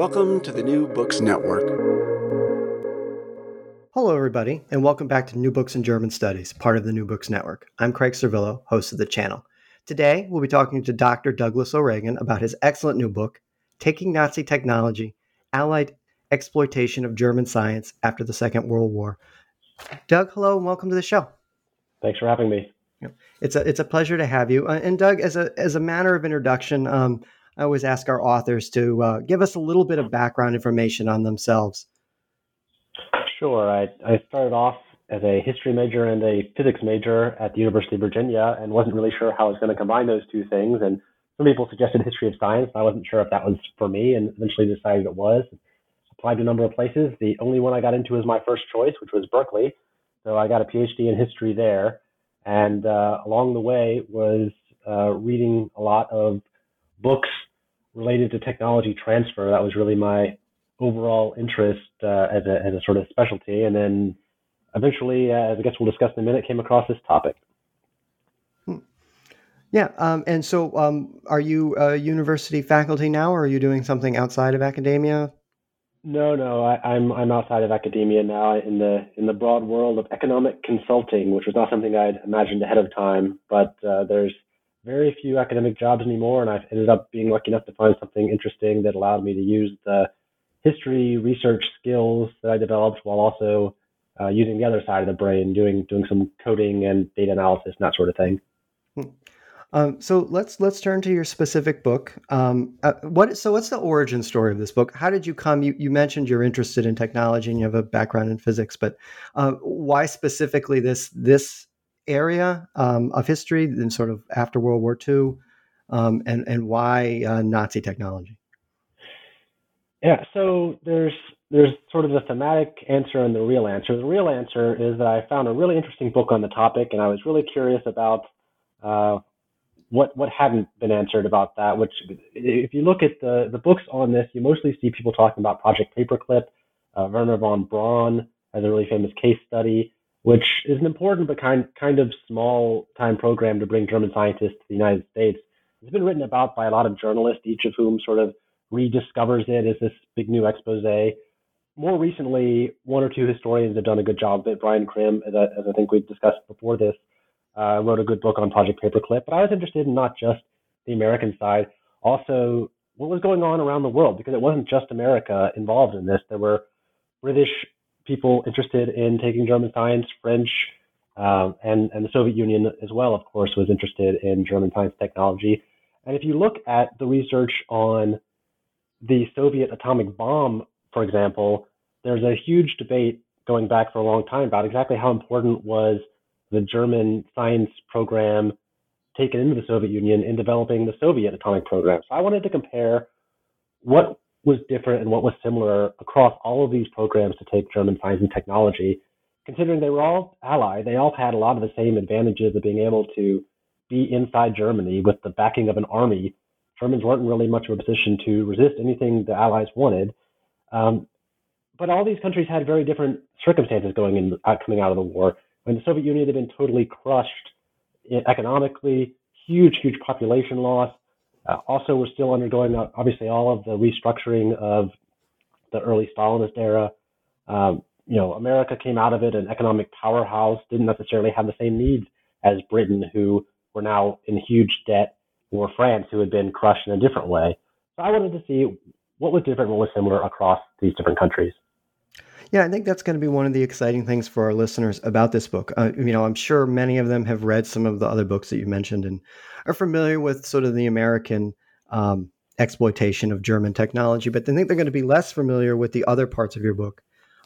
Welcome to the New Books Network. Hello, everybody, and welcome back to New Books in German Studies, part of the New Books Network. I'm Craig Servillo, host of the channel. Today, we'll be talking to Dr. Douglas O'Reagan about his excellent new book, Taking Nazi Technology Allied Exploitation of German Science After the Second World War. Doug, hello, and welcome to the show. Thanks for having me. It's a, it's a pleasure to have you. Uh, and Doug, as a, as a matter of introduction, um, I always ask our authors to uh, give us a little bit of background information on themselves. Sure. I, I started off as a history major and a physics major at the University of Virginia and wasn't really sure how I was going to combine those two things. And some people suggested history of science. I wasn't sure if that was for me and eventually decided it was. Applied to a number of places. The only one I got into was my first choice, which was Berkeley. So I got a PhD in history there. And uh, along the way was uh, reading a lot of books related to technology transfer. That was really my overall interest uh, as, a, as a sort of specialty. And then eventually, uh, as I guess we'll discuss in a minute, came across this topic. Hmm. Yeah, um, and so um, are you a university faculty now, or are you doing something outside of academia? No, no, I, I'm I'm outside of academia now in the in the broad world of economic consulting, which was not something I'd imagined ahead of time. But uh, there's very few academic jobs anymore, and I've ended up being lucky enough to find something interesting that allowed me to use the history research skills that I developed while also uh, using the other side of the brain, doing doing some coding and data analysis and that sort of thing. Hmm. Um, so let's let's turn to your specific book. Um, uh, what so what's the origin story of this book? How did you come? You, you mentioned you're interested in technology and you have a background in physics, but uh, why specifically this this area um, of history and sort of after World War II, um, and and why uh, Nazi technology? Yeah, so there's there's sort of the thematic answer and the real answer. The real answer is that I found a really interesting book on the topic, and I was really curious about uh, what what hadn't been answered about that. Which, if you look at the the books on this, you mostly see people talking about Project Paperclip. Uh, Wernher von Braun has a really famous case study, which is an important but kind kind of small time program to bring German scientists to the United States. It's been written about by a lot of journalists, each of whom sort of rediscovers it as this big new expose. More recently, one or two historians have done a good job of it. Brian Crim, as I, as I think we discussed before this, uh, wrote a good book on Project Paperclip. But I was interested in not just the American side, also what was going on around the world, because it wasn't just America involved in this. There were British people interested in taking German science, French, um, and, and the Soviet Union as well, of course, was interested in German science technology. And if you look at the research on the Soviet atomic bomb, for example, there's a huge debate going back for a long time about exactly how important was the German science program taken into the Soviet Union in developing the Soviet atomic program. So I wanted to compare what was different and what was similar across all of these programs to take German science and technology, considering they were all allied. They all had a lot of the same advantages of being able to be inside Germany with the backing of an army Germans weren't really much of a position to resist anything the Allies wanted. Um, but all these countries had very different circumstances going in, uh, coming out of the war. When the Soviet Union had been totally crushed economically, huge, huge population loss. Uh, also, we're still undergoing, uh, obviously, all of the restructuring of the early Stalinist era. Um, you know, America came out of it an economic powerhouse, didn't necessarily have the same needs as Britain, who were now in huge debt, or France, who had been crushed in a different way. So I wanted to see what was different, what was similar across these different countries. Yeah, I think that's going to be one of the exciting things for our listeners about this book. Uh, you know, I'm sure many of them have read some of the other books that you mentioned and are familiar with sort of the American um, exploitation of German technology, but I think they're going to be less familiar with the other parts of your book,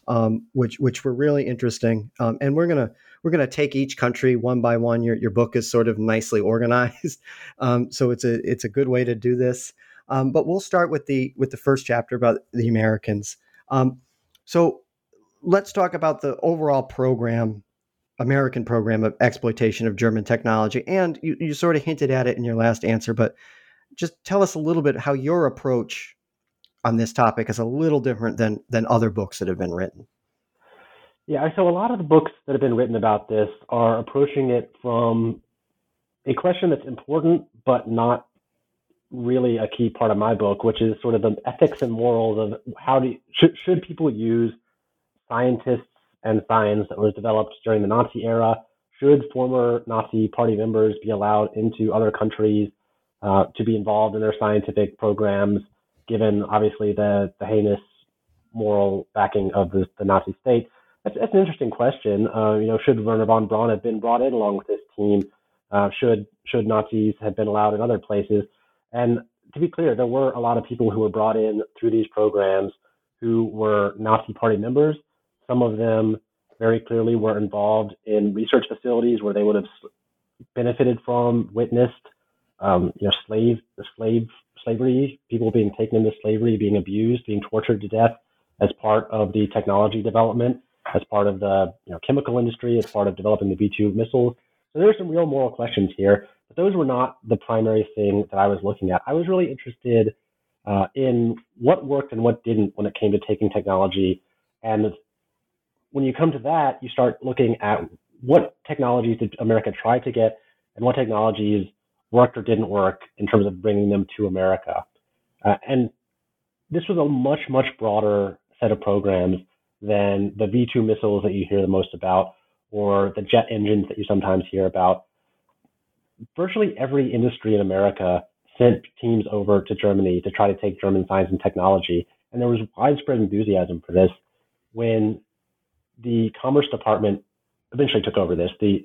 um, which which were really interesting. Um, and we're gonna we're gonna take each country one by one. Your your book is sort of nicely organized, um, so it's a it's a good way to do this. Um, but we'll start with the with the first chapter about the Americans. Um, so let's talk about the overall program, American program of exploitation of German technology. And you, you sort of hinted at it in your last answer, but just tell us a little bit how your approach on this topic is a little different than than other books that have been written. Yeah, so a lot of the books that have been written about this are approaching it from a question that's important but not really a key part of my book, which is sort of the ethics and morals of how do should should people use scientists and science that was developed during the Nazi era. Should former Nazi party members be allowed into other countries uh, to be involved in their scientific programs, given obviously the, the heinous moral backing of the, the Nazi state? That's, that's, an interesting question. Uh, you know, should Wernher von Braun have been brought in along with his team? Uh, should should Nazis have been allowed in other places? And to be clear, there were a lot of people who were brought in through these programs who were Nazi party members some of them very clearly were involved in research facilities where they would have benefited from, witnessed, um, you know, slave, slave, slavery, people being taken into slavery, being abused, being tortured to death as part of the technology development, as part of the you know, chemical industry, as part of developing the V-2 missiles. So there are some real moral questions here, but those were not the primary thing that I was looking at. I was really interested uh, in what worked and what didn't when it came to taking technology and when you come to that, you start looking at what technologies did America try to get and what technologies worked or didn't work in terms of bringing them to America. Uh, and this was a much, much broader set of programs than the V 2 missiles that you hear the most about or the jet engines that you sometimes hear about. Virtually every industry in America sent teams over to Germany to try to take German science and technology. And there was widespread enthusiasm for this when the Commerce Department eventually took over this. The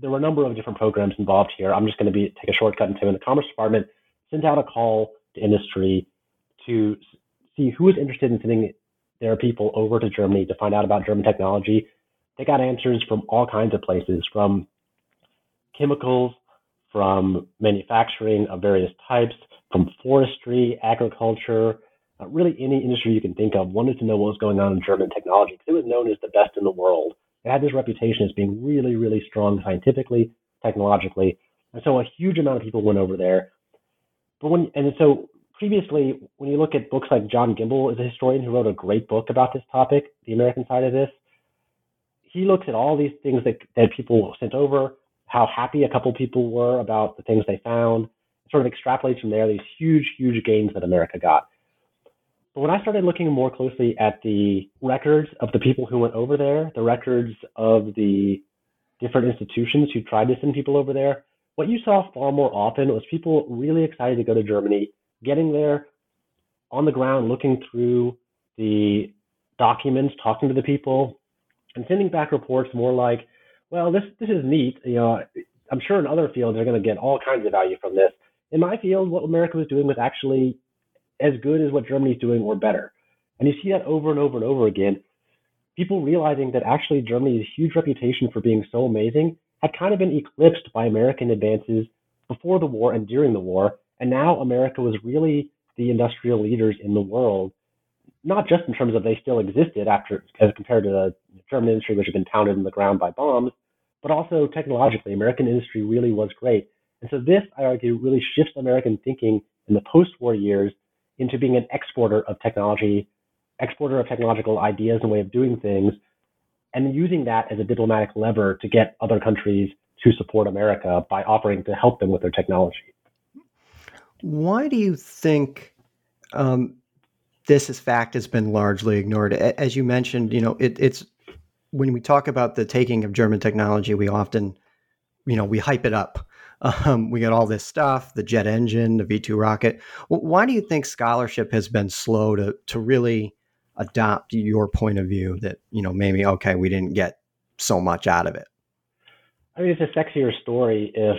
there were a number of different programs involved here. I'm just going to be take a shortcut and say when the Commerce Department sent out a call to industry to see who was interested in sending their people over to Germany to find out about German technology. They got answers from all kinds of places, from chemicals, from manufacturing of various types, from forestry, agriculture, uh, really any industry you can think of wanted to know what was going on in German technology because it was known as the best in the world. It had this reputation as being really, really strong scientifically, technologically. And so a huge amount of people went over there. But when, and so previously, when you look at books like John Gimbel is a historian who wrote a great book about this topic, the American side of this. He looks at all these things that, that people sent over, how happy a couple people were about the things they found, sort of extrapolates from there these huge, huge gains that America got. But when I started looking more closely at the records of the people who went over there, the records of the different institutions who tried to send people over there, what you saw far more often was people really excited to go to Germany, getting there on the ground, looking through the documents, talking to the people, and sending back reports more like, well, this this is neat. You know, I'm sure in other fields they're going to get all kinds of value from this. In my field, what America was doing was actually as good as what Germany's doing or better. And you see that over and over and over again. People realizing that actually Germany's huge reputation for being so amazing had kind of been eclipsed by American advances before the war and during the war. And now America was really the industrial leaders in the world, not just in terms of they still existed after, as compared to the German industry, which had been pounded in the ground by bombs, but also technologically, American industry really was great. And so this, I argue, really shifts American thinking in the post-war years into being an exporter of technology, exporter of technological ideas and way of doing things, and using that as a diplomatic lever to get other countries to support America by offering to help them with their technology. Why do you think um, this as fact has been largely ignored? As you mentioned, you know, it, it's when we talk about the taking of German technology, we often, you know, we hype it up. Um, we got all this stuff, the jet engine, the V two rocket. Why do you think scholarship has been slow to to really adopt your point of view that you know maybe okay we didn't get so much out of it? I mean, it's a sexier story if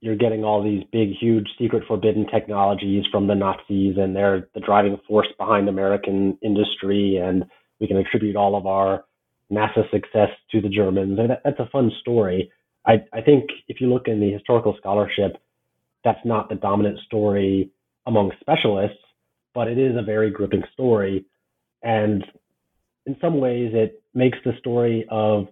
you're getting all these big, huge, secret, forbidden technologies from the Nazis, and they're the driving force behind American industry, and we can attribute all of our NASA success to the Germans. And that, that's a fun story. I, I think if you look in the historical scholarship, that's not the dominant story among specialists, but it is a very gripping story. And in some ways, it makes the story of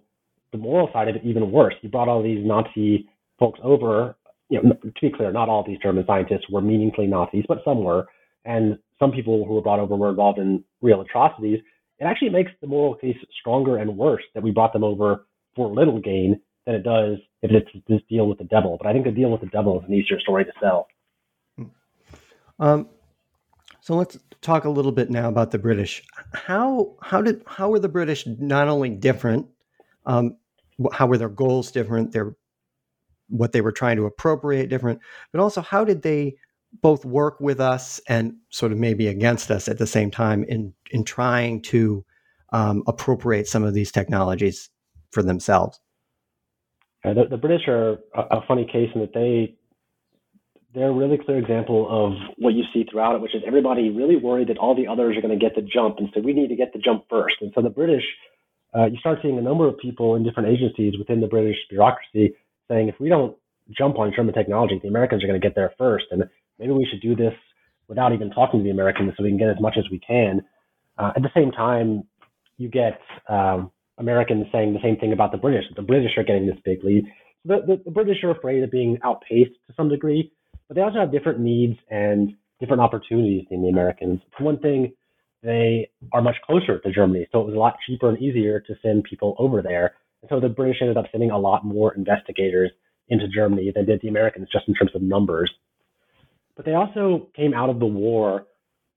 the moral side of it even worse. You brought all these Nazi folks over you know, to be clear, not all these German scientists were meaningfully Nazis, but some were. And some people who were brought over were involved in real atrocities. It actually makes the moral case stronger and worse that we brought them over for little gain than it does if it's this deal with the devil. But I think the deal with the devil is an easier story to sell. Um, so let's talk a little bit now about the British. How how did how were the British not only different? Um, how were their goals different? Their what they were trying to appropriate different, but also how did they both work with us and sort of maybe against us at the same time in in trying to um, appropriate some of these technologies for themselves. Uh, the, the, British are a, a, funny case in that they they're a really clear example of what you see throughout it, which is everybody really worried that all the others are going to get the jump, and so we need to get the jump first. And so the British, uh, you start seeing a number of people in different agencies within the British bureaucracy saying if we don't jump on German technology, the Americans are going to get there first, and maybe we should do this without even talking to the Americans so we can get as much as we can. Uh, at the same time, you get um, Americans saying the same thing about the British. The British are getting this big lead. The, the, the British are afraid of being outpaced to some degree, but they also have different needs and different opportunities than the Americans. For one thing, they are much closer to Germany, so it was a lot cheaper and easier to send people over there. And so the British ended up sending a lot more investigators into Germany than did the Americans, just in terms of numbers. But they also came out of the war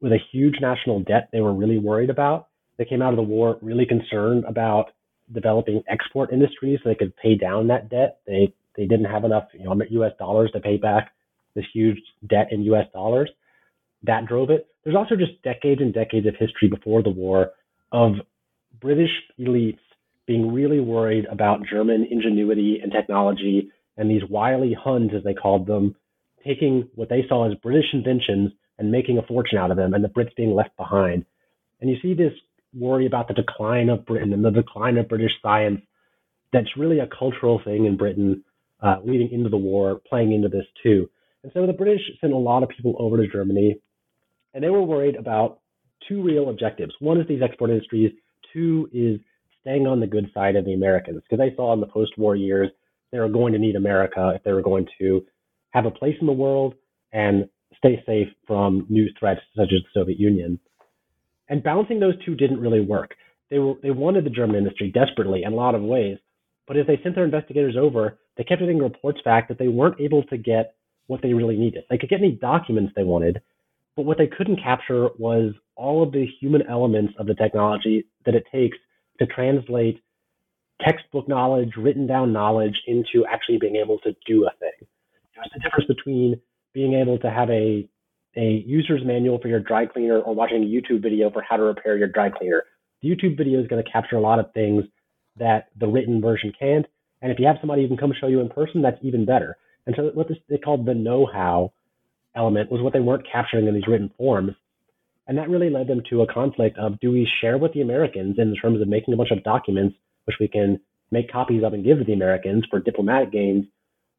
with a huge national debt they were really worried about. They came out of the war really concerned about developing export industries so they could pay down that debt. They they didn't have enough, you know, U.S. dollars to pay back this huge debt in U.S. dollars. That drove it. There's also just decades and decades of history before the war of British elites being really worried about German ingenuity and technology and these wily Huns, as they called them, taking what they saw as British inventions and making a fortune out of them, and the Brits being left behind. And you see this worry about the decline of Britain and the decline of British science. That's really a cultural thing in Britain uh, leading into the war, playing into this too. And so the British sent a lot of people over to Germany, and they were worried about two real objectives. One is these export industries. Two is staying on the good side of the Americans because they saw in the post-war years they were going to need America if they were going to have a place in the world and stay safe from new threats such as the Soviet Union. And balancing those two didn't really work. They were they wanted the German industry desperately in a lot of ways, but as they sent their investigators over, they kept getting reports back that they weren't able to get what they really needed. They could get any documents they wanted, but what they couldn't capture was all of the human elements of the technology that it takes to translate textbook knowledge, written down knowledge into actually being able to do a thing. There's a difference between being able to have a a user's manual for your dry cleaner or watching a YouTube video for how to repair your dry cleaner. The YouTube video is going to capture a lot of things that the written version can't. And if you have somebody who can come show you in person, that's even better. And so what this, they called the know-how element was what they weren't capturing in these written forms. And that really led them to a conflict of do we share with the Americans in terms of making a bunch of documents which we can make copies of and give to the Americans for diplomatic gains,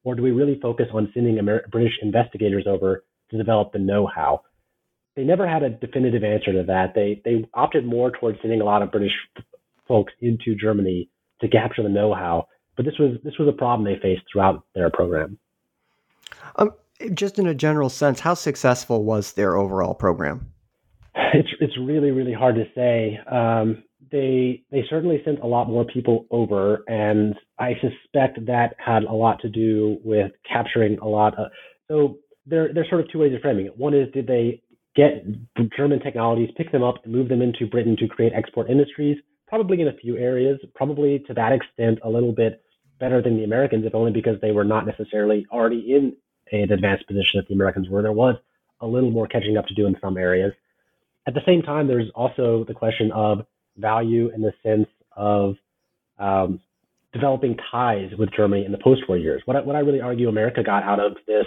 or do we really focus on sending Amer- British investigators over to develop the know-how? They never had a definitive answer to that. They they opted more towards sending a lot of British folks into Germany to capture the know-how, but this was this was a problem they faced throughout their program. Um, just in a general sense, how successful was their overall program? It's it's really really hard to say. Um, they they certainly sent a lot more people over, and I suspect that had a lot to do with capturing a lot of. So there there's sort of two ways of framing it. One is did they get German technologies, pick them up, and move them into Britain to create export industries? Probably in a few areas. Probably to that extent a little bit better than the Americans, if only because they were not necessarily already in an advanced position that the Americans were. There was a little more catching up to do in some areas. At the same time, there's also the question of value in the sense of um, developing ties with Germany in the post-war years. What I, what I really argue America got out of this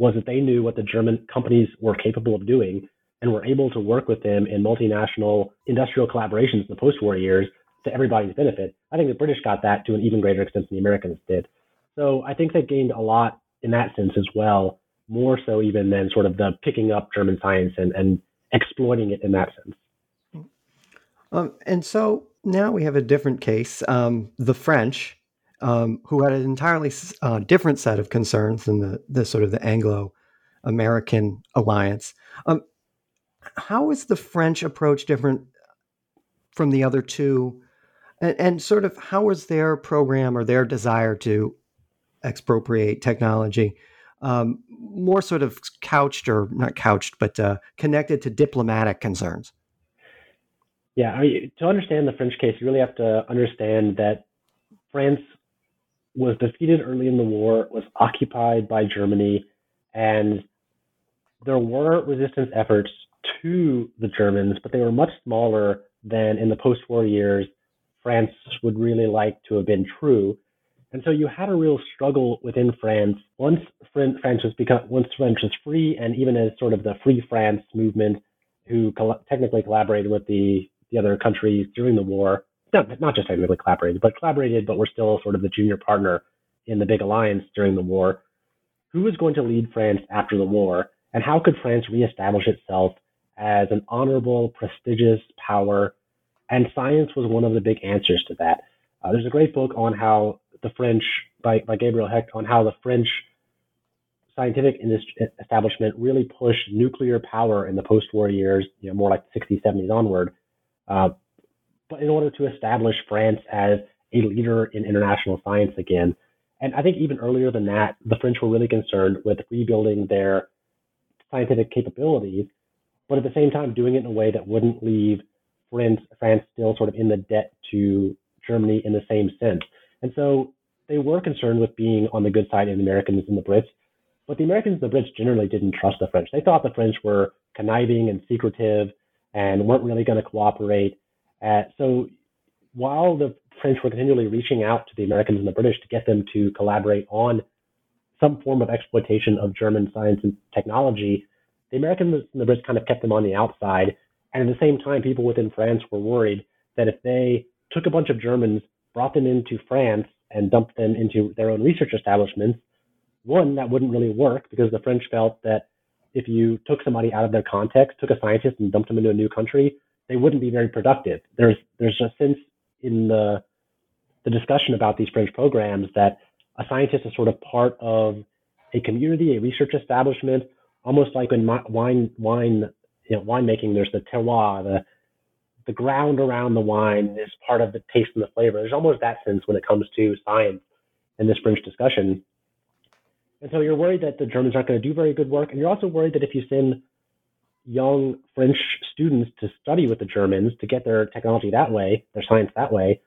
was that they knew what the German companies were capable of doing and were able to work with them in multinational industrial collaborations in the post-war years to everybody's benefit. I think the British got that to an even greater extent than the Americans did. So I think they gained a lot in that sense as well, more so even than sort of the picking up German science and, and exploiting it in that sense. Um, and so now we have a different case. Um, the French, um, who had an entirely uh, different set of concerns than the, the sort of the Anglo-American alliance. Um, how is the French approach different from the other two? And, and sort of how was their program or their desire to expropriate technology um, more sort of couched or not couched, but uh, connected to diplomatic concerns? Yeah, I mean, to understand the French case, you really have to understand that France was defeated early in the war, was occupied by Germany, and there were resistance efforts to the Germans, but they were much smaller than in the post-war years France would really like to have been true. And so you had a real struggle within France once France was become once France was free, and even as sort of the Free France movement, who technically collaborated with the the other countries during the war, not, not just technically collaborated, but collaborated, but were still sort of the junior partner in the big alliance during the war. Who was going to lead France after the war, and how could France reestablish itself as an honorable, prestigious power? And science was one of the big answers to that. Uh, there's a great book on how the French, by, by Gabrielle Hecht, on how the French scientific establishment really pushed nuclear power in the post-war years, you know, more like the 60s, 70s onward, uh, but in order to establish France as a leader in international science again. And I think even earlier than that, the French were really concerned with rebuilding their scientific capabilities, but at the same time doing it in a way that wouldn't leave France, France still sort of in the debt to Germany in the same sense. And so they were concerned with being on the good side of the Americans and the Brits, but the Americans and the Brits generally didn't trust the French. They thought the French were conniving and secretive and weren't really going to cooperate. Uh, so while the French were continually reaching out to the Americans and the British to get them to collaborate on some form of exploitation of German science and technology, the Americans and the Brits kind of kept them on the outside. And at the same time, people within France were worried that if they took a bunch of Germans, brought them into France, and dumped them into their own research establishments, one, that wouldn't really work because the French felt that if you took somebody out of their context, took a scientist and dumped them into a new country, they wouldn't be very productive. There's there's a sense in the the discussion about these French programs that a scientist is sort of part of a community, a research establishment, almost like in wine wine you know, winemaking. There's the terroir, the the ground around the wine is part of the taste and the flavor. There's almost that sense when it comes to science in this French discussion. And so you're worried that the Germans aren't going to do very good work. And you're also worried that if you send young French students to study with the Germans to get their technology that way, their science that way,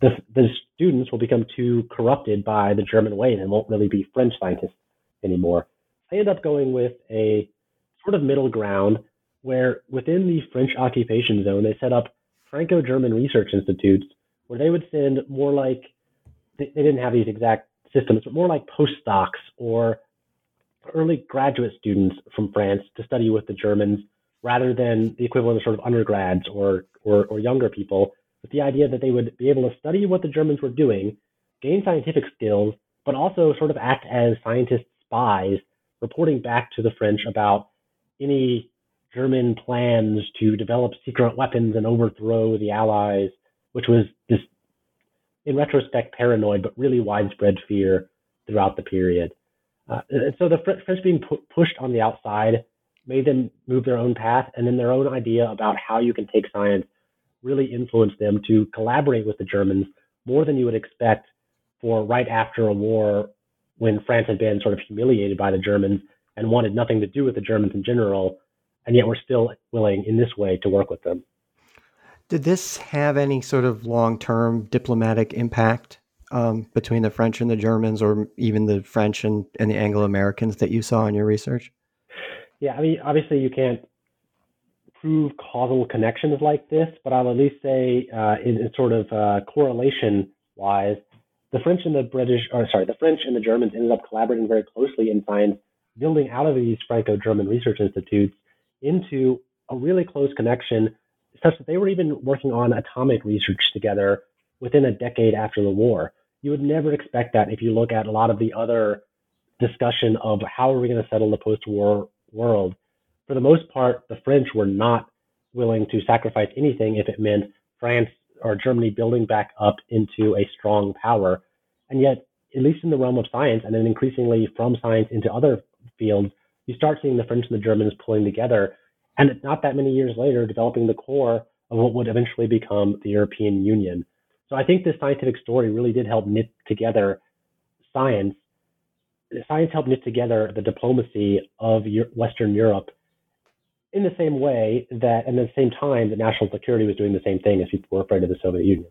the, the students will become too corrupted by the German way and won't really be French scientists anymore. I end up going with a sort of middle ground where within the French occupation zone, they set up Franco German research institutes where they would send more like, they, they didn't have these exact systems, but more like postdocs or early graduate students from France to study with the Germans rather than the equivalent of sort of undergrads or, or, or younger people, with the idea that they would be able to study what the Germans were doing, gain scientific skills, but also sort of act as scientist spies, reporting back to the French about any German plans to develop secret weapons and overthrow the Allies, which was this in retrospect, paranoid, but really widespread fear throughout the period. Uh, and so the French being pu- pushed on the outside made them move their own path, and then their own idea about how you can take science really influenced them to collaborate with the Germans more than you would expect for right after a war when France had been sort of humiliated by the Germans and wanted nothing to do with the Germans in general, and yet we're still willing in this way to work with them. Did this have any sort of long term diplomatic impact um, between the French and the Germans, or even the French and, and the Anglo Americans that you saw in your research? Yeah, I mean, obviously you can't prove causal connections like this, but I'll at least say, uh, in, in, sort of uh, correlation wise, the French and the British, or sorry, the French and the Germans ended up collaborating very closely in science, building out of these Franco-German research institutes into a really close connection, such that they were even working on atomic research together within a decade after the war. You would never expect that if you look at a lot of the other discussion of how are we going to settle the post-war world. For the most part, the French were not willing to sacrifice anything if it meant France or Germany building back up into a strong power. And yet, at least in the realm of science, and then increasingly from science into other fields, you start seeing the French and the Germans pulling together, and not that many years later, developing the core of what would eventually become the European Union. So I think this scientific story really did help knit together science. Science helped knit together the diplomacy of Western Europe in the same way that, and at the same time, that national security was doing the same thing as people were afraid of the Soviet Union.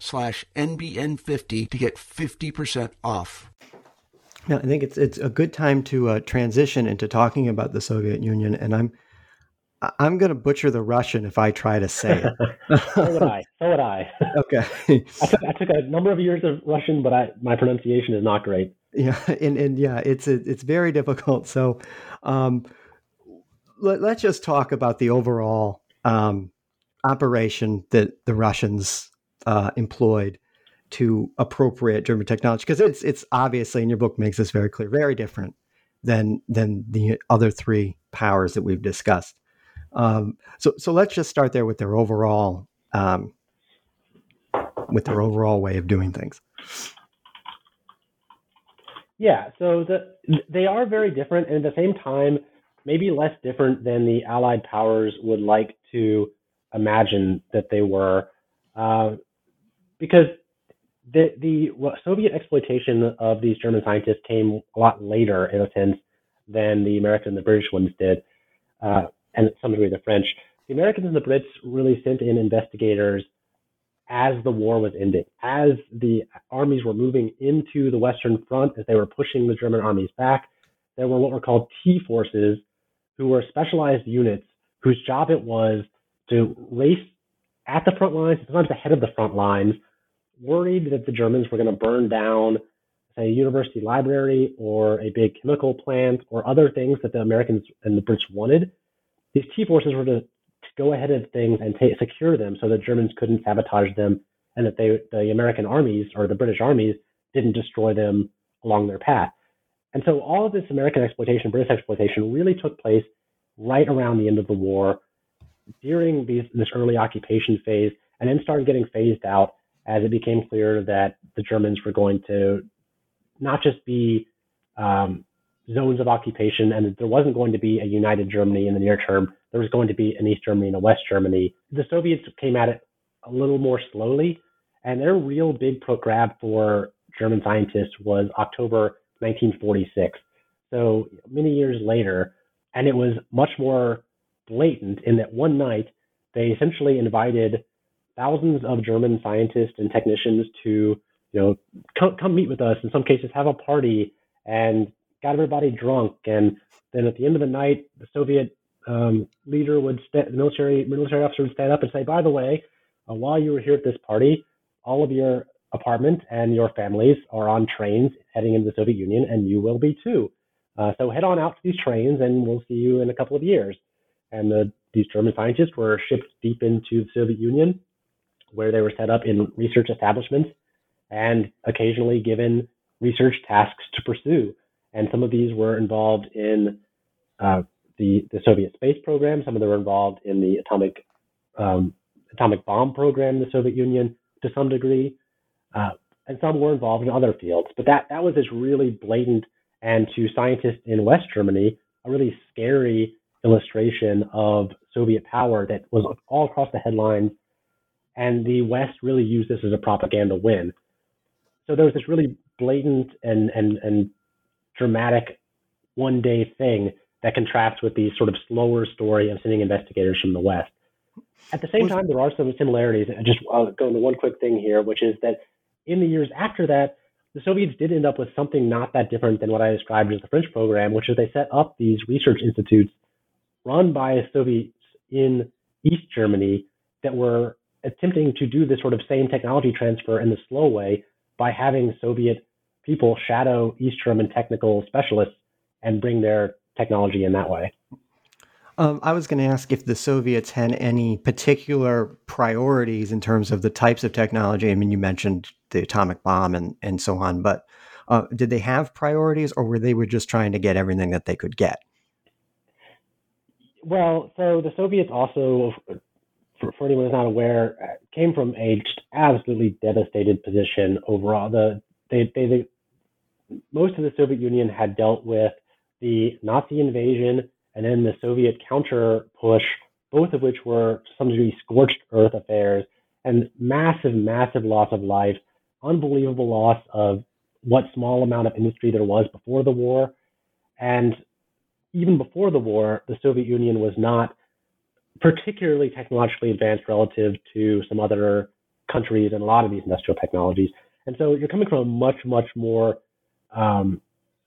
slash NBN50 to get 50% off. Now, I think it's it's a good time to uh, transition into talking about the Soviet Union, and I'm I'm going to butcher the Russian if I try to say it. so would I. So would I. Okay. I, took, I took a number of years of Russian, but I, my pronunciation is not great. Yeah, and, and yeah, it's it's very difficult. So, um, let, us just talk about the overall um, operation that the Russians uh, employed to appropriate German technology because it's it's obviously in your book makes this very clear, very different than than the other three powers that we've discussed. Um, so so let's just start there with their overall um, with their overall way of doing things. Yeah, so the, they are very different, and at the same time, maybe less different than the Allied powers would like to imagine that they were. Uh, because the the Soviet exploitation of these German scientists came a lot later, in a sense, than the American and the British ones did, uh, and some degree the French. The Americans and the Brits really sent in investigators as the war was ending, as the armies were moving into the Western Front, as they were pushing the German armies back. There were what were called T forces, who were specialized units whose job it was to race at the front lines, sometimes ahead of the front lines, worried that the Germans were going to burn down, say, a university library or a big chemical plant or other things that the Americans and the Brits wanted. These T forces were to, to go ahead of things and secure them so that Germans couldn't sabotage them and that they, the American armies or the British armies didn't destroy them along their path. And so all of this American exploitation, British exploitation really took place right around the end of the war during these, this early occupation phase and then started getting phased out as it became clear that the Germans were going to not just be um, zones of occupation and there wasn't going to be a united Germany in the near term. There was going to be an East Germany and a West Germany. The Soviets came at it a little more slowly, and their real big grab for German scientists was October 1946. So many years later, and it was much more blatant in that one night they essentially invited thousands of German scientists and technicians to, you know, come, come meet with us. In some cases, have a party and got everybody drunk. And then at the end of the night, the Soviet um, leader would, st- the military military officer would stand up and say, "By the way, uh, while you were here at this party, all of your apartment and your families are on trains heading into the Soviet Union, and you will be too. Uh, so head on out to these trains, and we'll see you in a couple of years." And the, these German scientists were shipped deep into the Soviet Union, where they were set up in research establishments and occasionally given research tasks to pursue. And some of these were involved in uh, the, the Soviet space program. Some of them were involved in the atomic um, atomic bomb program in the Soviet Union to some degree, uh, and some were involved in other fields. But that that was this really blatant and to scientists in West Germany a really scary illustration of Soviet power that was all across the headlines, and the West really used this as a propaganda win. So there was this really blatant and and and dramatic one day thing that contrasts with the sort of slower story of sending investigators from the West. At the same time, there are some similarities. I just I'll go into one quick thing here, which is that in the years after that, the Soviets did end up with something not that different than what I described as the French program, which is they set up these research institutes run by Soviets in East Germany that were attempting to do this sort of same technology transfer in the slow way by having Soviet people shadow East German technical specialists and bring their technology in that way. Um, I was going to ask if the Soviets had any particular priorities in terms of the types of technology. I mean, you mentioned the atomic bomb and, and so on, but uh, did they have priorities or were they were just trying to get everything that they could get? Well, so the Soviets also, for, for anyone who's not aware, came from a just absolutely devastated position overall. The they, they, they most of the Soviet Union had dealt with the Nazi invasion and then the Soviet counter push, both of which were to some degree scorched earth affairs and massive, massive loss of life, unbelievable loss of what small amount of industry there was before the war. And even before the war, the Soviet Union was not particularly technologically advanced relative to some other countries and a lot of these industrial technologies. And so you're coming from a much, much more um,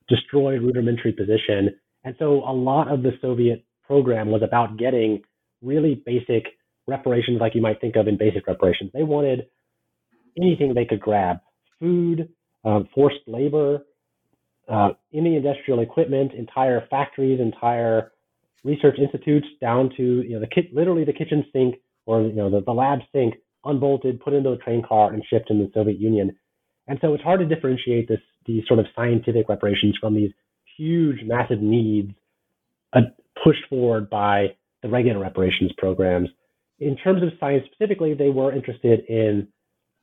destroyed rudimentary position. And so a lot of the Soviet program was about getting really basic reparations, like you might think of in basic reparations. They wanted anything they could grab food, uh, forced labor, uh, any industrial equipment, entire factories, entire research institutes, down to you know the kit, literally the kitchen sink or you know the, the lab sink, unbolted, put into a train car, and shipped in the Soviet Union. And so it's hard to differentiate this these sort of scientific reparations from these huge, massive needs uh, pushed forward by the regular reparations programs. In terms of science specifically, they were interested in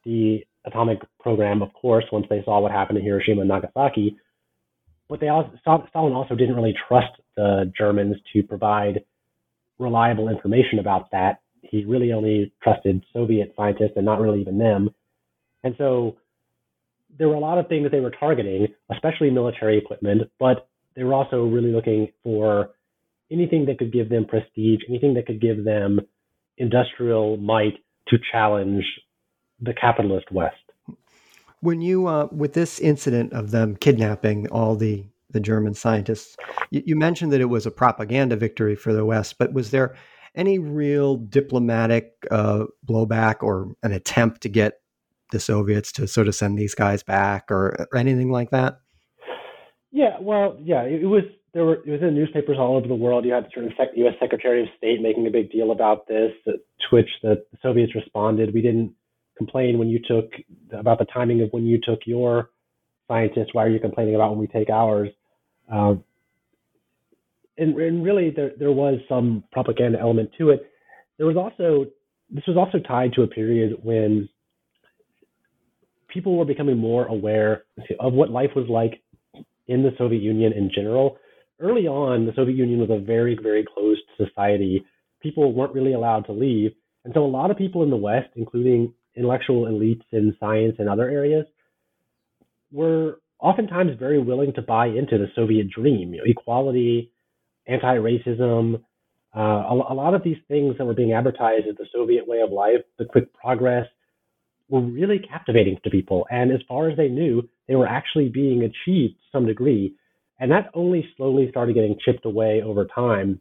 the atomic program, of course, once they saw what happened in Hiroshima and Nagasaki. But they also, Stalin also didn't really trust the Germans to provide reliable information about that. He really only trusted Soviet scientists and not really even them. And so there were a lot of things that they were targeting, especially military equipment, but they were also really looking for anything that could give them prestige, anything that could give them industrial might to challenge the capitalist West. When you, uh, with this incident of them kidnapping all the the German scientists, you, you mentioned that it was a propaganda victory for the West, but was there any real diplomatic uh, blowback or an attempt to get the Soviets to sort of send these guys back or, or anything like that? Yeah, well, yeah, it, it was there were it was in newspapers all over the world. You had certain sec- U.S. Secretary of State making a big deal about this, to which the Soviets responded. We didn't complain when you took about the timing of when you took your scientists. Why are you complaining about when we take ours? Um, and, and really, there there was some propaganda element to it. There was also this was also tied to a period when people were becoming more aware of what life was like in the Soviet Union in general. Early on, the Soviet Union was a very, very closed society. People weren't really allowed to leave. And so a lot of people in the West, including intellectual elites in science and other areas, were oftentimes very willing to buy into the Soviet dream, you know, equality, anti-racism, uh, a, a, lot of these things that were being advertised as the Soviet way of life, the quick progress, were really captivating to people. And as far as they knew, they were actually being achieved to some degree. And that only slowly started getting chipped away over time.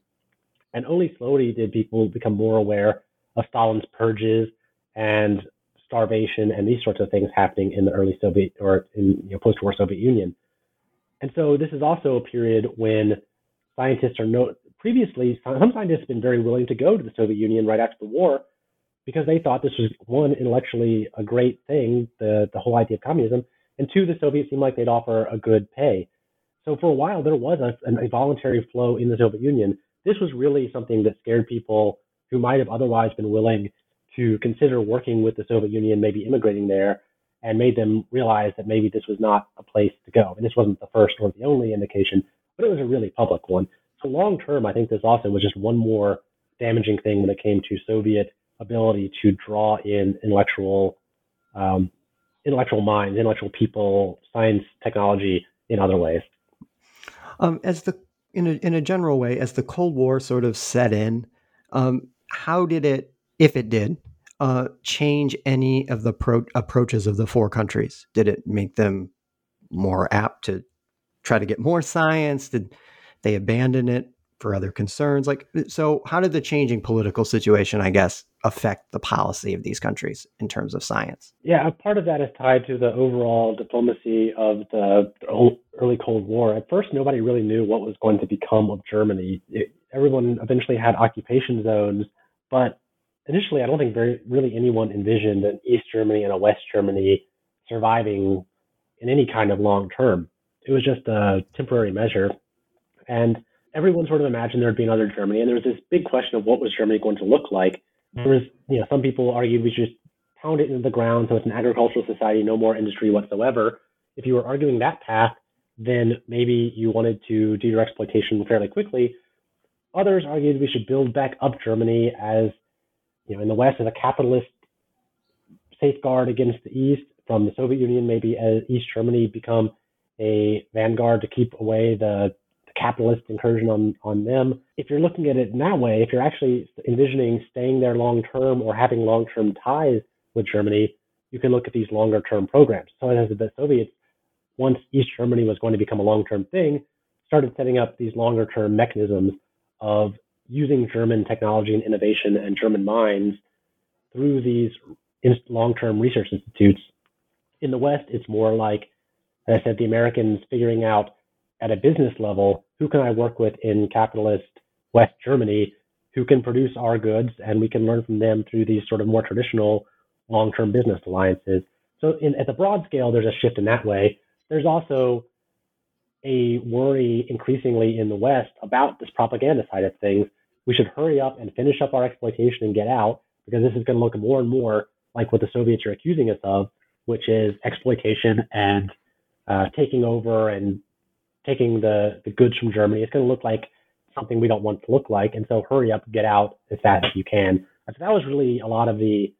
And only slowly did people become more aware of Stalin's purges and starvation and these sorts of things happening in the early Soviet or in you know, post-war Soviet Union. And so this is also a period when scientists are no previously some scientists have been very willing to go to the Soviet Union right after the war because they thought this was one intellectually a great thing, the the whole idea of communism, and two, the Soviets seemed like they'd offer a good pay. So for a while there was a, a voluntary flow in the Soviet Union. This was really something that scared people who might have otherwise been willing to consider working with the Soviet Union, maybe immigrating there, and made them realize that maybe this was not a place to go. And this wasn't the first or the only indication, but it was a really public one. So long term, I think this also was just one more damaging thing when it came to Soviet ability to draw in intellectual um, intellectual minds, intellectual people, science, technology in other ways. Um, as the in a, in a general way, as the Cold War sort of set in, um, how did it, if it did, uh, change any of the pro- approaches of the four countries? Did it make them more apt to try to get more science? Did they abandon it for other concerns? Like, so how did the changing political situation, I guess, affect the policy of these countries in terms of science? Yeah, a part of that is tied to the overall diplomacy of the early Cold War. At first, nobody really knew what was going to become of Germany. It, everyone eventually had occupation zones, but initially, I don't think very really anyone envisioned an East Germany and a West Germany surviving in any kind of long term. It was just a temporary measure, and everyone sort of imagined there would be another Germany, and there was this big question of what was Germany going to look like. There was, you know, some people argued we should just pound it into the ground so it's an agricultural society, no more industry whatsoever. If you were arguing that path, then maybe you wanted to do your exploitation fairly quickly. Others argued we should build back up Germany as, you know, in the West as a capitalist safeguard against the East. From the Soviet Union, maybe as East Germany become a vanguard to keep away the capitalist incursion on, on them. If you're looking at it in that way, if you're actually envisioning staying there long term or having long term ties with Germany, you can look at these longer term programs. So as the Soviets, once East Germany was going to become a long term thing, started setting up these longer term mechanisms of using German technology and innovation and German minds through these long term research institutes. In the West, it's more like, as I said, the Americans figuring out at a business level, who can I work with in capitalist West Germany who can produce our goods and we can learn from them through these sort of more traditional long-term business alliances. So in, at the broad scale, there's a shift in that way. There's also a worry increasingly in the West about this propaganda side of things. We should hurry up and finish up our exploitation and get out because this is going to look more and more like what the Soviets are accusing us of, which is exploitation and uh, taking over and taking the, the goods from Germany. It's going to look like something we don't want to look like. And so hurry up, get out as fast as you can. And so that was really a lot of the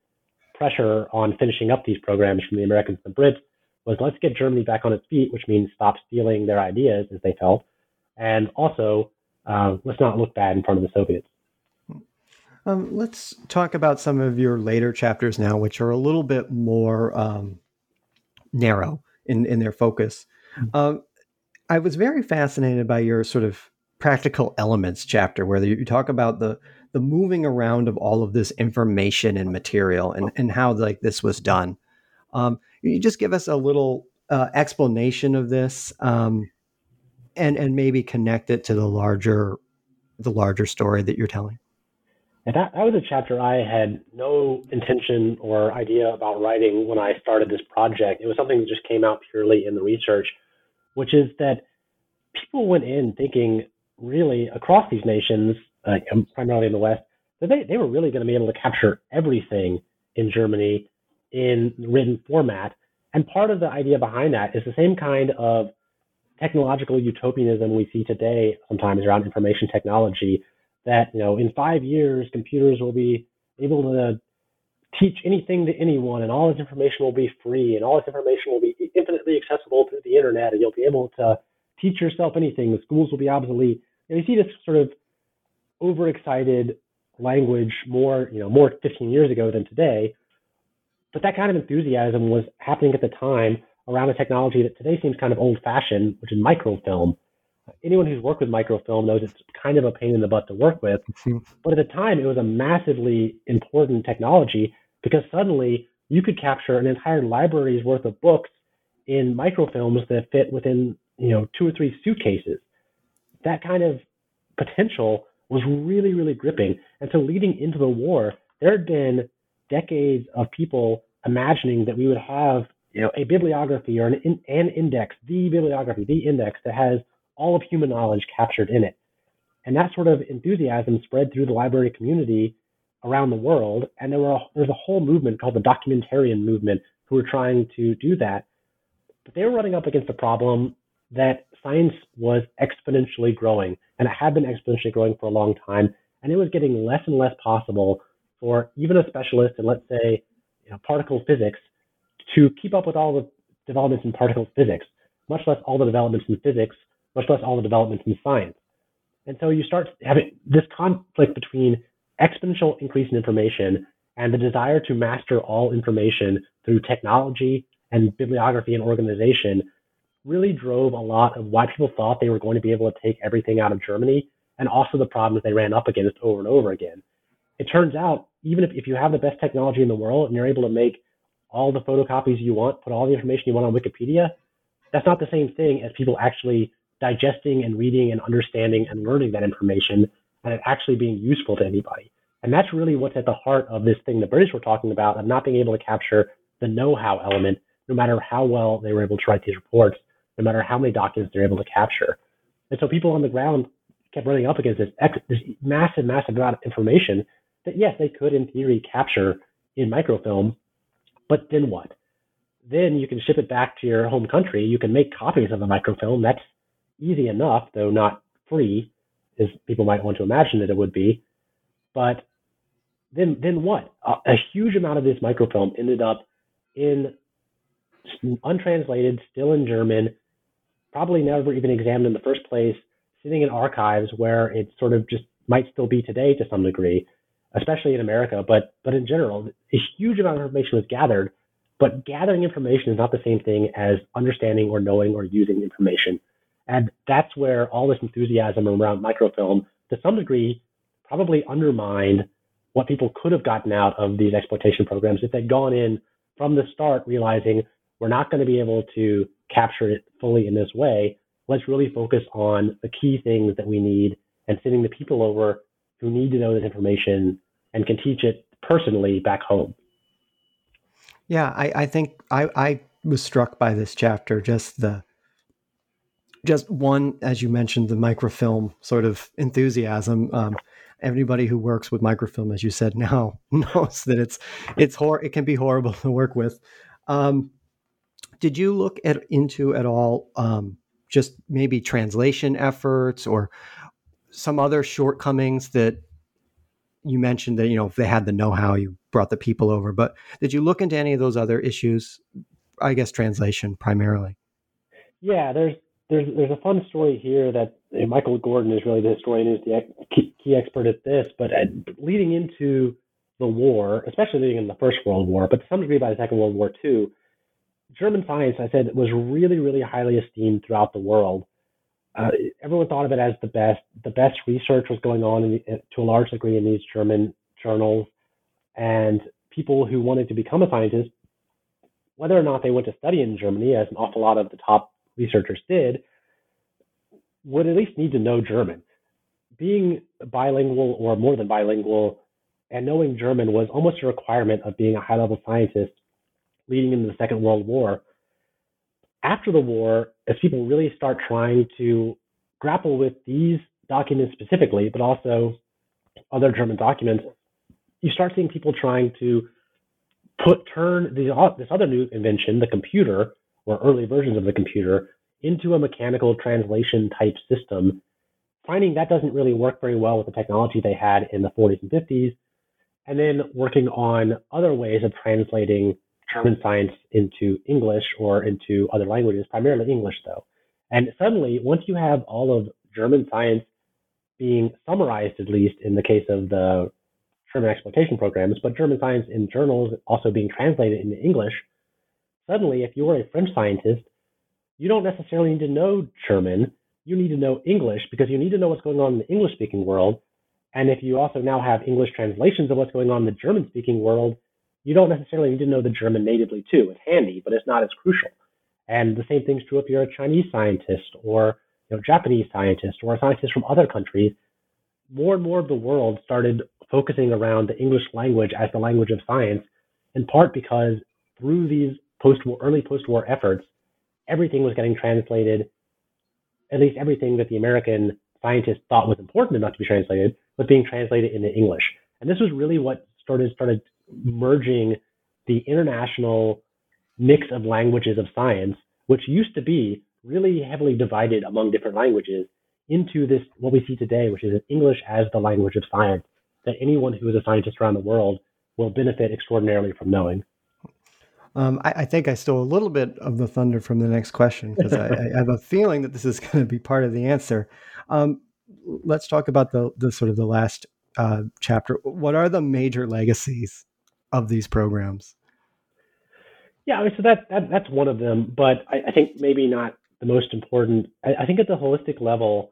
pressure on finishing up these programs from the Americans and the Brits was let's get Germany back on its feet, which means stop stealing their ideas as they felt. And also, uh, let's not look bad in front of the Soviets. Um, let's talk about some of your later chapters now, which are a little bit more um, narrow in, in their focus. Mm-hmm. Um, I was very fascinated by your sort of practical elements chapter where you talk about the the moving around of all of this information and material and, and how like this was done. Um, you just give us a little uh, explanation of this um, and and maybe connect it to the larger the larger story that you're telling. And that, that was a chapter I had no intention or idea about writing when I started this project. It was something that just came out purely in the research which is that people went in thinking really across these nations, uh, primarily in the West, that they, they were really going to be able to capture everything in Germany in written format. And part of the idea behind that is the same kind of technological utopianism we see today sometimes around information technology that, you know, in five years, computers will be able to teach anything to anyone, and all this information will be free, and all this information will be infinitely accessible through the internet, and you'll be able to teach yourself anything. The schools will be obsolete. And you see this sort of overexcited language more, you know, more 15 years ago than today. But that kind of enthusiasm was happening at the time around a technology that today seems kind of old fashioned, which is microfilm. Anyone who's worked with microfilm knows it's kind of a pain in the butt to work with. but at the time, it was a massively important technology because suddenly you could capture an entire library's worth of books in microfilms that fit within, you know, two or three suitcases. That kind of potential was really, really gripping. And so leading into the war, there had been decades of people imagining that we would have you know, a bibliography or an, in, an index, the bibliography, the index that has all of human knowledge captured in it. And that sort of enthusiasm spread through the library community around the world. And there were a, there was a whole movement called the documentarian movement who were trying to do that. But they were running up against the problem that science was exponentially growing, and it had been exponentially growing for a long time, and it was getting less and less possible for even a specialist in, let's say, you know, particle physics to keep up with all the developments in particle physics, much less all the developments in physics, much less all the developments in science. And so you start having this conflict between exponential increase in information and the desire to master all information through technology and bibliography and organization really drove a lot of why people thought they were going to be able to take everything out of Germany and also the problems they ran up against over and over again. It turns out, even if, if you have the best technology in the world and you're able to make all the photocopies you want, put all the information you want on Wikipedia, that's not the same thing as people actually digesting and reading and understanding and learning that information and it actually being useful to anybody. And that's really what's at the heart of this thing the British were talking about of not being able to capture the know-how element, no matter how well they were able to write these reports no matter how many documents they're able to capture. And so people on the ground kept running up against this, this massive, massive amount of information that, yes, they could in theory capture in microfilm, but then what? Then you can ship it back to your home country. You can make copies of the microfilm. That's easy enough, though not free, as people might want to imagine that it would be. But then, then what? A, a huge amount of this microfilm ended up in untranslated, still in German, probably never even examined in the first place, sitting in archives where it sort of just might still be today to some degree, especially in America, but but in general, a huge amount of information was gathered. But gathering information is not the same thing as understanding or knowing or using information. And that's where all this enthusiasm around microfilm, to some degree, probably undermined what people could have gotten out of these exploitation programs if they'd gone in from the start realizing we're not going to be able to capture it fully in this way. Let's really focus on the key things that we need and sending the people over who need to know this information and can teach it personally back home. Yeah, I, I think I, I was struck by this chapter, just the just one, as you mentioned, the microfilm sort of enthusiasm. Um, everybody who works with microfilm, as you said now, knows that it's it's hor- it can be horrible to work with. Um, did you look at into at all um, just maybe translation efforts or some other shortcomings that you mentioned that you know if they had the know-how you brought the people over but did you look into any of those other issues i guess translation primarily yeah there's there's there's a fun story here that michael gordin is really the historian who's the key, key expert at this but uh, leading into the war especially leading in the first world war but to some degree by the second world war too German science, I said, was really, really highly esteemed throughout the world. Uh, everyone thought of it as the best. The best research was going on to a large degree in these German journals, and people who wanted to become a scientist, whether or not they went to study in Germany, as an awful lot of the top researchers did, would at least need to know German. Being bilingual or more than bilingual and knowing German was almost a requirement of being a high level scientist leading into the Second World War. After the war, as people really start trying to grapple with these documents specifically, but also other German documents, you start seeing people trying to put turn this other new invention, the computer, or early versions of the computer, into a mechanical translation type system, finding that doesn't really work very well with the technology they had in the 40s and 50s, and then working on other ways of translating German science into English or into other languages, primarily English though. And suddenly, once you have all of German science being summarized, at least in the case of the German exploitation programs, but German science in journals also being translated into English, suddenly, if you're a French scientist, you don't necessarily need to know German. You need to know English because you need to know what's going on in the English speaking world. And if you also now have English translations of what's going on in the German speaking world, you don't necessarily need to know the German natively too. It's handy, but it's not as crucial. And the same thing's true if you're a Chinese scientist or you know, Japanese scientist or a scientist from other countries. More and more of the world started focusing around the English language as the language of science, in part because through these post-war, early post-war efforts, everything was getting translated, at least everything that the American scientists thought was important enough to be translated was being translated into English. And this was really what started started merging the international mix of languages of science, which used to be really heavily divided among different languages, into this what we see today, which is English as the language of science that anyone who is a scientist around the world will benefit extraordinarily from knowing. Um, I, I, think I stole a little bit of the thunder from the next question because I, I, have a feeling that this is going to be part of the answer. Um, let's talk about the, the sort of the last uh, chapter. What are the major legacies of these programs? Yeah, I mean, so that, that that's one of them, but I, I think maybe not the most important. I, I, think at the holistic level,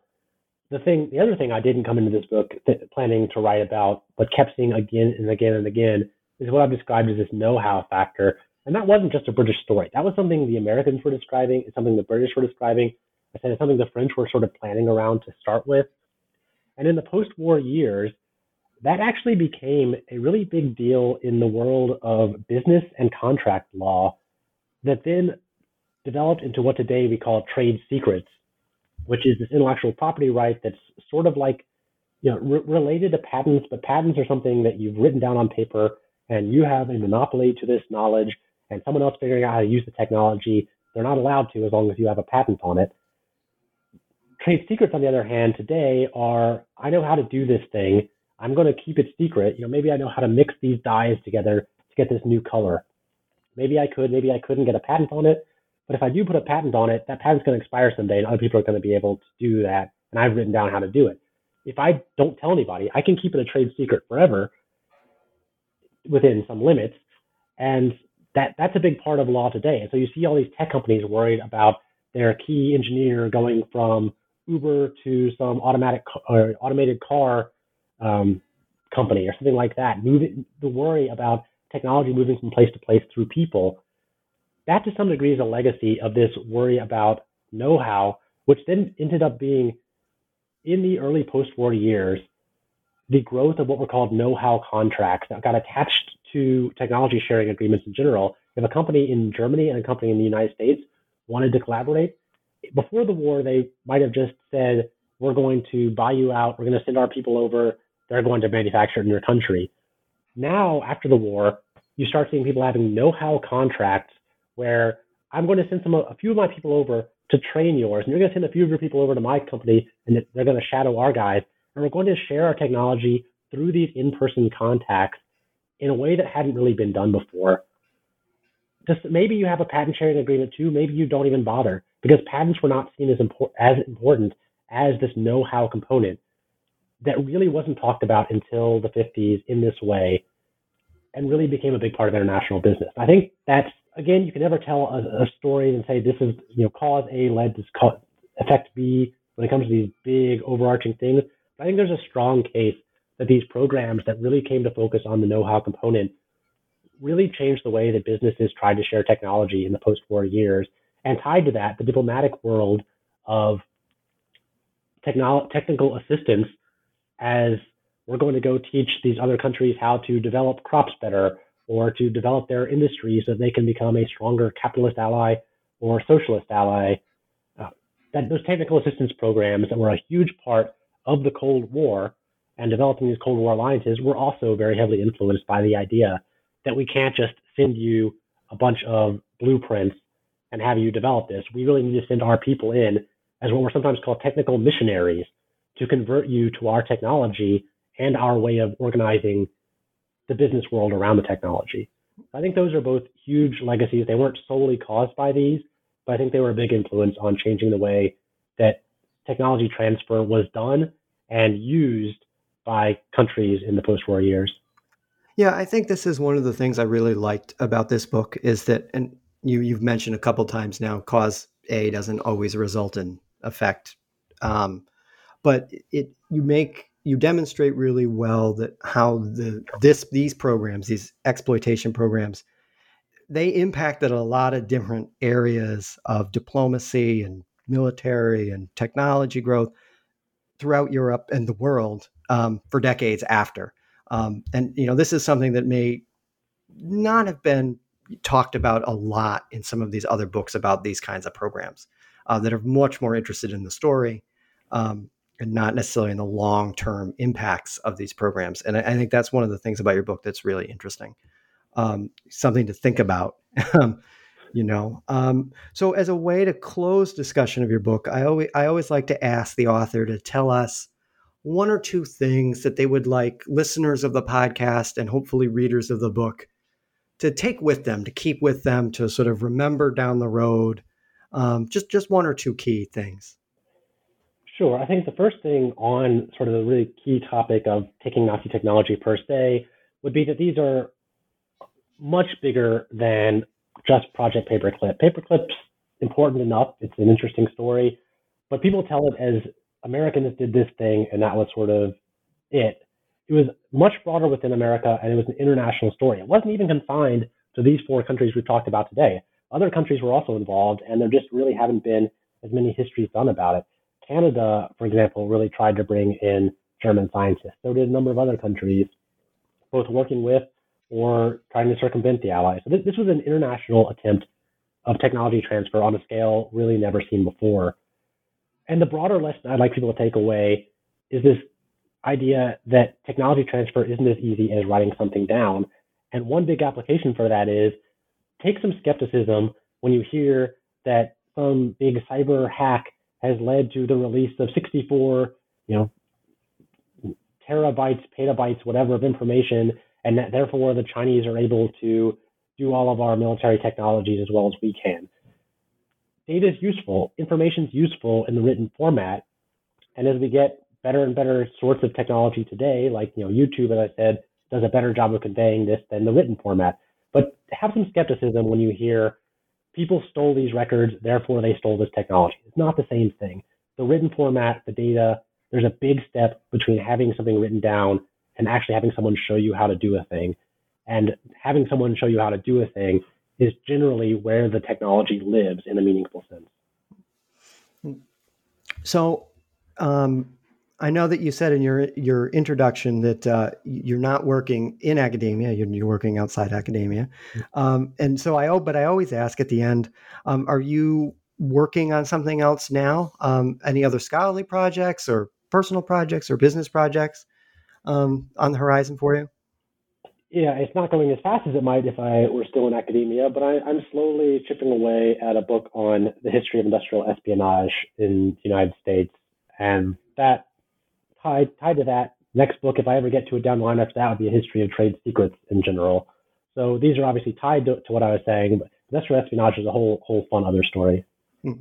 the thing, the other thing I didn't come into this book th- planning to write about, but kept seeing again and again and again, is what I've described as this know-how factor. And that wasn't just a British story. That was something the Americans were describing. It's something the British were describing. I said it's something the French were sort of planning around to start with. And in the post-war years, that actually became a really big deal in the world of business and contract law that then developed into what today we call trade secrets, which is this intellectual property right that's sort of like you know re- related to patents, but patents are something that you've written down on paper and you have a monopoly to this knowledge, and someone else figuring out how to use the technology, they're not allowed to as long as you have a patent on it. Trade secrets, on the other hand, today are I know how to do this thing. I'm going to keep it secret. You know, maybe I know how to mix these dyes together to get this new color. Maybe I could, maybe I couldn't get a patent on it. But if I do put a patent on it, that patent's going to expire someday and other people are going to be able to do that. And I've written down how to do it. If I don't tell anybody, I can keep it a trade secret forever within some limits. And that, that's a big part of law today. And so you see all these tech companies worried about their key engineer going from Uber to some automatic or automated car um, company or something like that. Moving the worry about technology moving from place to place through people. That to some degree is a legacy of this worry about know-how, which then ended up being in the early post-war years the growth of what were called know-how contracts that got attached to technology sharing agreements in general. If a company in Germany and a company in the United States wanted to collaborate, before the war, they might have just said, we're going to buy you out. We're going to send our people over. They're going to manufacture in your country. Now, after the war, you start seeing people having know-how contracts where I'm going to send some a few of my people over to train yours, and you're going to send a few of your people over to my company, and they're going to shadow our guys, and we're going to share our technology through these in-person contacts in a way that hadn't really been done before. Just maybe you have a patent sharing agreement too. Maybe you don't even bother because patents were not seen as, impor- as important as this know-how component that really wasn't talked about until the 50s in this way and really became a big part of international business. I think that's again, you can never tell a, a story and say this is you know cause A led to effect B when it comes to these big overarching things. But I think there's a strong case that these programs that really came to focus on the know-how component really changed the way that businesses tried to share technology in the post-war years. And tied to that, the diplomatic world of technolo- technical assistance as we're going to go teach these other countries how to develop crops better or to develop their industries so they can become a stronger capitalist ally or socialist ally. Uh, that those technical assistance programs that were a huge part of the Cold War and developing these Cold War alliances were also very heavily influenced by the idea that we can't just send you a bunch of blueprints and have you develop this. We really need to send our people in as what were sometimes called technical missionaries to convert you to our technology and our way of organizing the business world around the technology. I think those are both huge legacies. They weren't solely caused by these, but I think they were a big influence on changing the way that technology transfer was done and used by countries in the post-war years. Yeah, I think this is one of the things I really liked about this book is that, and you you've mentioned a couple times now, cause A doesn't always result in effect, um, but it you make you demonstrate really well that how the this these programs, these exploitation programs, they impacted a lot of different areas of diplomacy and military and technology growth throughout Europe and the world um, for decades after. Um, and you know, this is something that may not have been talked about a lot in some of these other books about these kinds of programs uh, that are much more interested in the story um, and not necessarily in the long-term impacts of these programs. And I, I, think that's one of the things about your book that's really interesting, um, something to think about. You know, um, so as a way to close discussion of your book, I always I always like to ask the author to tell us one or two things that they would like listeners of the podcast and hopefully readers of the book to take with them, to keep with them, to sort of remember down the road. Um, just just one or two key things. Sure. I think the first thing on sort of the really key topic of taking Nazi technology per se would be that these are much bigger than just Project Paperclip. Paperclip's important enough; it's an interesting story, but people tell it as Americans did this thing, and that was sort of it. It was much broader within America, and it was an international story. It wasn't even confined to these four countries we've talked about today. Other countries were also involved, and there just really haven't been as many histories done about it. Canada, for example, really tried to bring in German scientists. So did a number of other countries, both working with or trying to circumvent the Allies. So this, this was an international attempt of technology transfer on a scale really never seen before. And the broader lesson I'd like people to take away is this idea that technology transfer isn't as easy as writing something down. And one big application for that is take some skepticism when you hear that some big cyber hack has led to the release of 64, you know, terabytes, petabytes, whatever of information, and that therefore the Chinese are able to do all of our military technologies as well as we can data is useful, information is useful in the written format. And as we get better and better sorts of technology today, like you know YouTube, as I said, does a better job of conveying this than the written format. But have some skepticism when you hear people stole these records, therefore they stole this technology. It's not the same thing. The written format, the data, there's a big step between having something written down and actually having someone show you how to do a thing. And having someone show you how to do a thing is generally where the technology lives in a meaningful sense. So, um, I know that you said in your your introduction that uh, you're not working in academia; you're, you're working outside academia. Um, and so I, but I always ask at the end: um, Are you working on something else now? Um, any other scholarly projects, or personal projects, or business projects um, on the horizon for you? yeah, it's not going as fast as it might if I were still in academia, but I, am slowly chipping away at a book on the history of industrial espionage in the United States. And that tied tied to that next book, if I ever get to it down the line after that, would be a history of trade secrets in general. So these are obviously tied to, to what I was saying, but industrial espionage is a whole whole fun other story. Hmm.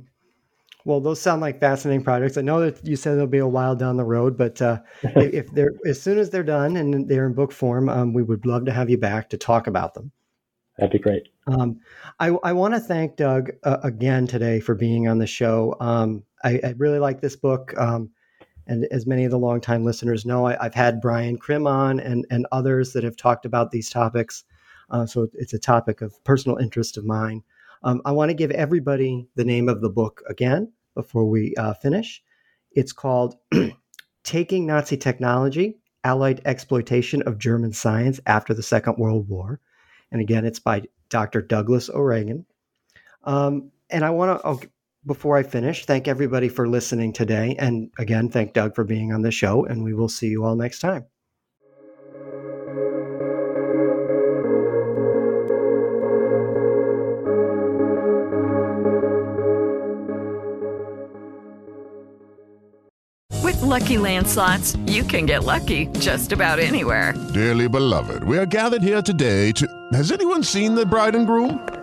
Well, those sound like fascinating projects. I know that you said they'll be a while down the road, but uh, if they're as soon as they're done and they're in book form, um, we would love to have you back to talk about them. That'd be great. Um, I, I want to thank Doug uh, again today for being on the show. Um, I, I, really like this book, um, and as many of the longtime listeners know, I, have had Brian Crim on and and others that have talked about these topics. Uh, so it's a topic of personal interest of mine. Um, I want to give everybody the name of the book again before we uh, finish. It's called Taking Nazi Technology Allied Exploitation of German Science After the Second World War. And again, it's by Dr. Douglas O'Reagan. Um, and I want to, oh, before I finish, thank everybody for listening today. And again, thank Doug for being on the show. And we will see you all next time. With lucky Land slots, you can get lucky just about anywhere. Dearly beloved, we are gathered here today to. Has anyone seen the bride and groom?